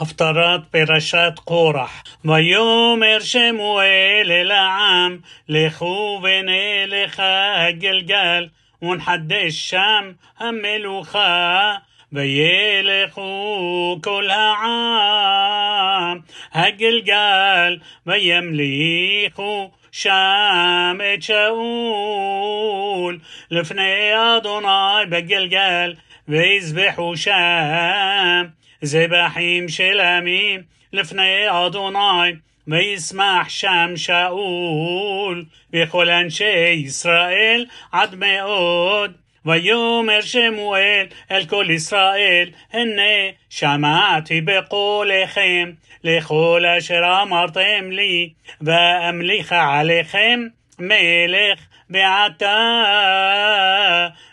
הפטרת פרשת קורח. ויאמר שמואל אל העם, לכו ונלך הגלגל, ונחדש שם המלוכה. וילכו כל העם הגלגל, וימליכו שם את שאול לפני אדוני בגלגל, ויזבחו שם זבחים של עמים לפני אדוני, וישמח שם שאול וכל אנשי ישראל עד מאוד. ויאמר שמואל אל כל ישראל, הנה שמעתי בקולכם לכל אשר אמרתם לי, ואמליך עליכם מלך בעתה.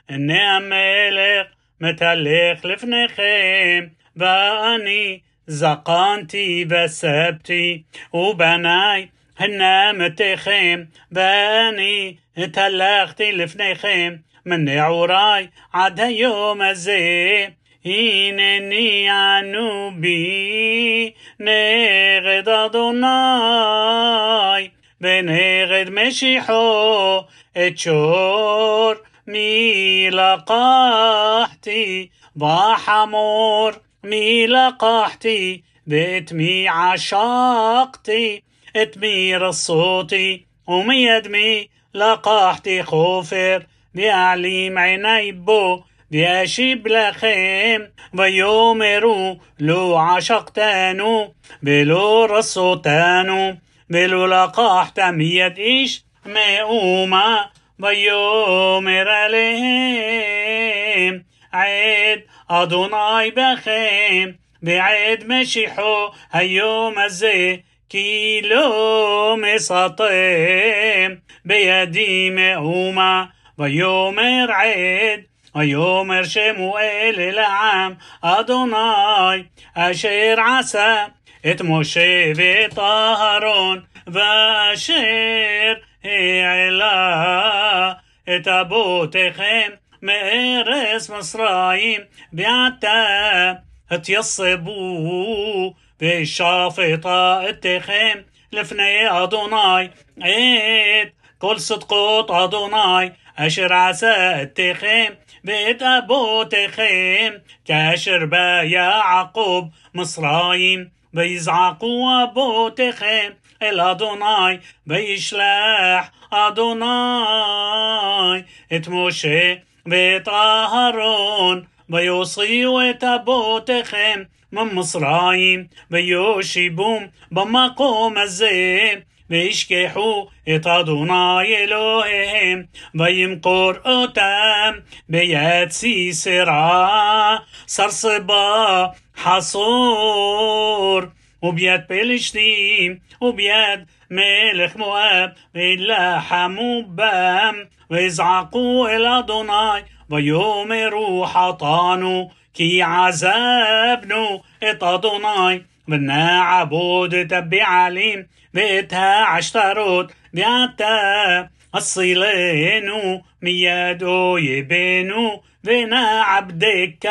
הנה המלך מתהלך לפניכם, باني زقانتي بسبتي وبناي هن متخيم باني تلختي لفنيخيم من عوراي عدا يوم الزي هينني عنوبي نغد أدوناي ונגד משיחו את שור מי לקחתי וחמור מי לקחתי ואת מי עשקתי את מי רצותי ומיד מי לקחתי. כופר ואעלים עיני בו ואשיב לכם ויאמרו לא עשקתנו بلو رصوتانو. بلو لقحت ميت إيش مئومة ويومر عليهم عيد אדוני בכם ועד משיחו היום הזה כי לא מסתם בידי מאומה ויאמר עד, ויאמר שמואל אל העם, אדוני אשר עשה את משה ואת אהרון, ואשר העלה את אבותיכם מארץ מצרים, ועתה התייסבו ושפטתכם לפני אדוני את כל צדקות אדוני אשר עשה אתכם ואת אבותיכם, כאשר בא יעקב מצרים, ויזעקו אבותיכם אל אדוני, וישלח אדוני את משה ואת אהרון, ויוציאו את אבותיכם ממצרים, ויושיבום במקום הזה. וישכחו את אדוני אלוהיהם, וימכור אותם ביד סיסרא, סרסבה, חסור, וביד פלשתים, וביד ملك مؤاب يلحموا بام ويزعقوا إلى دوناي ويؤمروا حطانو كي عذابنو إت أدوناي بنا عبود تبي عليم بيتها عشتروت بيعتاب הצילנו מיד אויבינו, ונעבדך,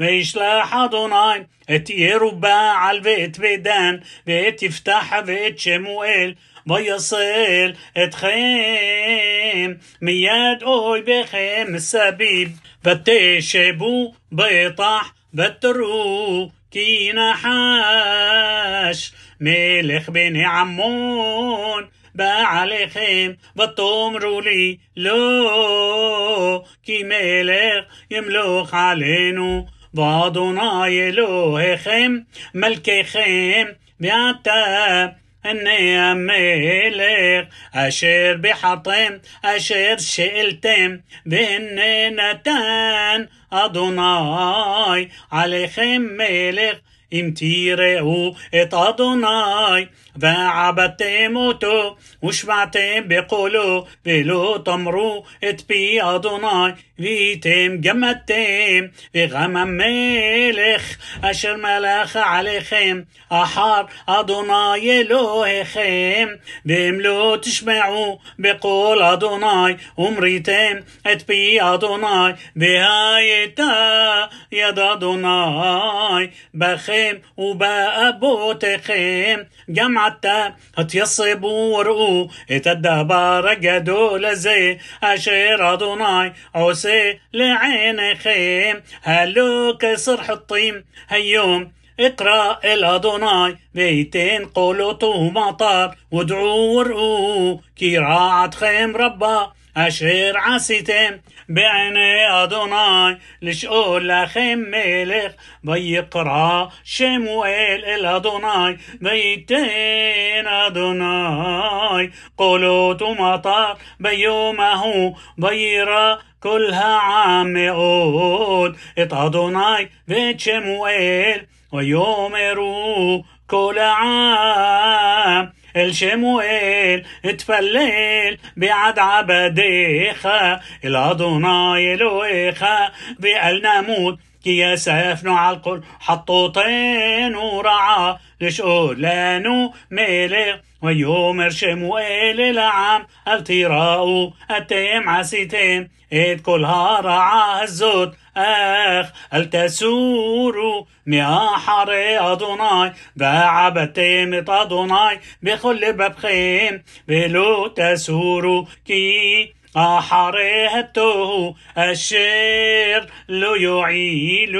וישלח אדוני את ירובעל ואת בדן, ואת יפתח ואת שמואל, ויסל אתכם מיד אויביכם סביב, ותשבו בטח ותראו כי נחש מלך בני עמון בא עליכם ותאמרו לי לא כי מלך ימלוך עלינו ואדוני אלוהיכם מלככם ועתה הנה המלך אשר בחרתם אשר שאלתם והנה נתן אדוני עליכם מלך אם תראו את אדוני ועבדתם אותו ושמעתם בקולו ולא תאמרו את פי אדוני והייתם גם אתם וגם המלך אשר מלך עליכם אחר אדוני אלוהיכם ואם לא תשמעו בקול אדוני ומריתם את פי אדוני והייתה יד אדוני בכם خيم وبقى بوتقيم جمعتا هتيصب ورقو اتدبا رجدو لزي. أشير أدوناي عوسي لعين خيم. هلو كسر حطيم هيوم اقرأ الأدوناي. بيتين قولوتو مطر ودعو ورقو كي راعت خيم ربا أشير عسيتم בעיני אדוני לשאול לכם מלך ויקרא שמואל אל אדוני וייתן אדוני קולות ומטר ביום ההוא וירא כל העם מאוד את אדוני ואת שמואל ויאמרו כל העם الشموئيل اتفلل بعد عبديخا אל אדוני אלוהיך ואל נמות כי יספנו על כל חטאתינו רעה לשאול לנו מלך ויאמר שמואל אל העם אל תיראו אתם עשיתם את כל הרעה הזאת אך אל תסורו מאחרי אדוני ועבדתם את אדוני בכל לבבכם ולא תסורו כי אחרי התוהו אשר לא יועילו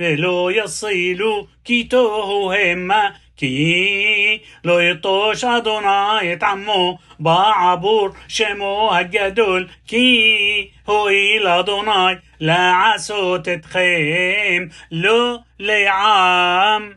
ولو يصيل كي توهما كي لو يطوش أدوناي تعمو بعبور شمو هجدول كي هو إلى أدوناي בעבור שמו הגדול כי הואיל אדוני לעשות אתכם לא לעם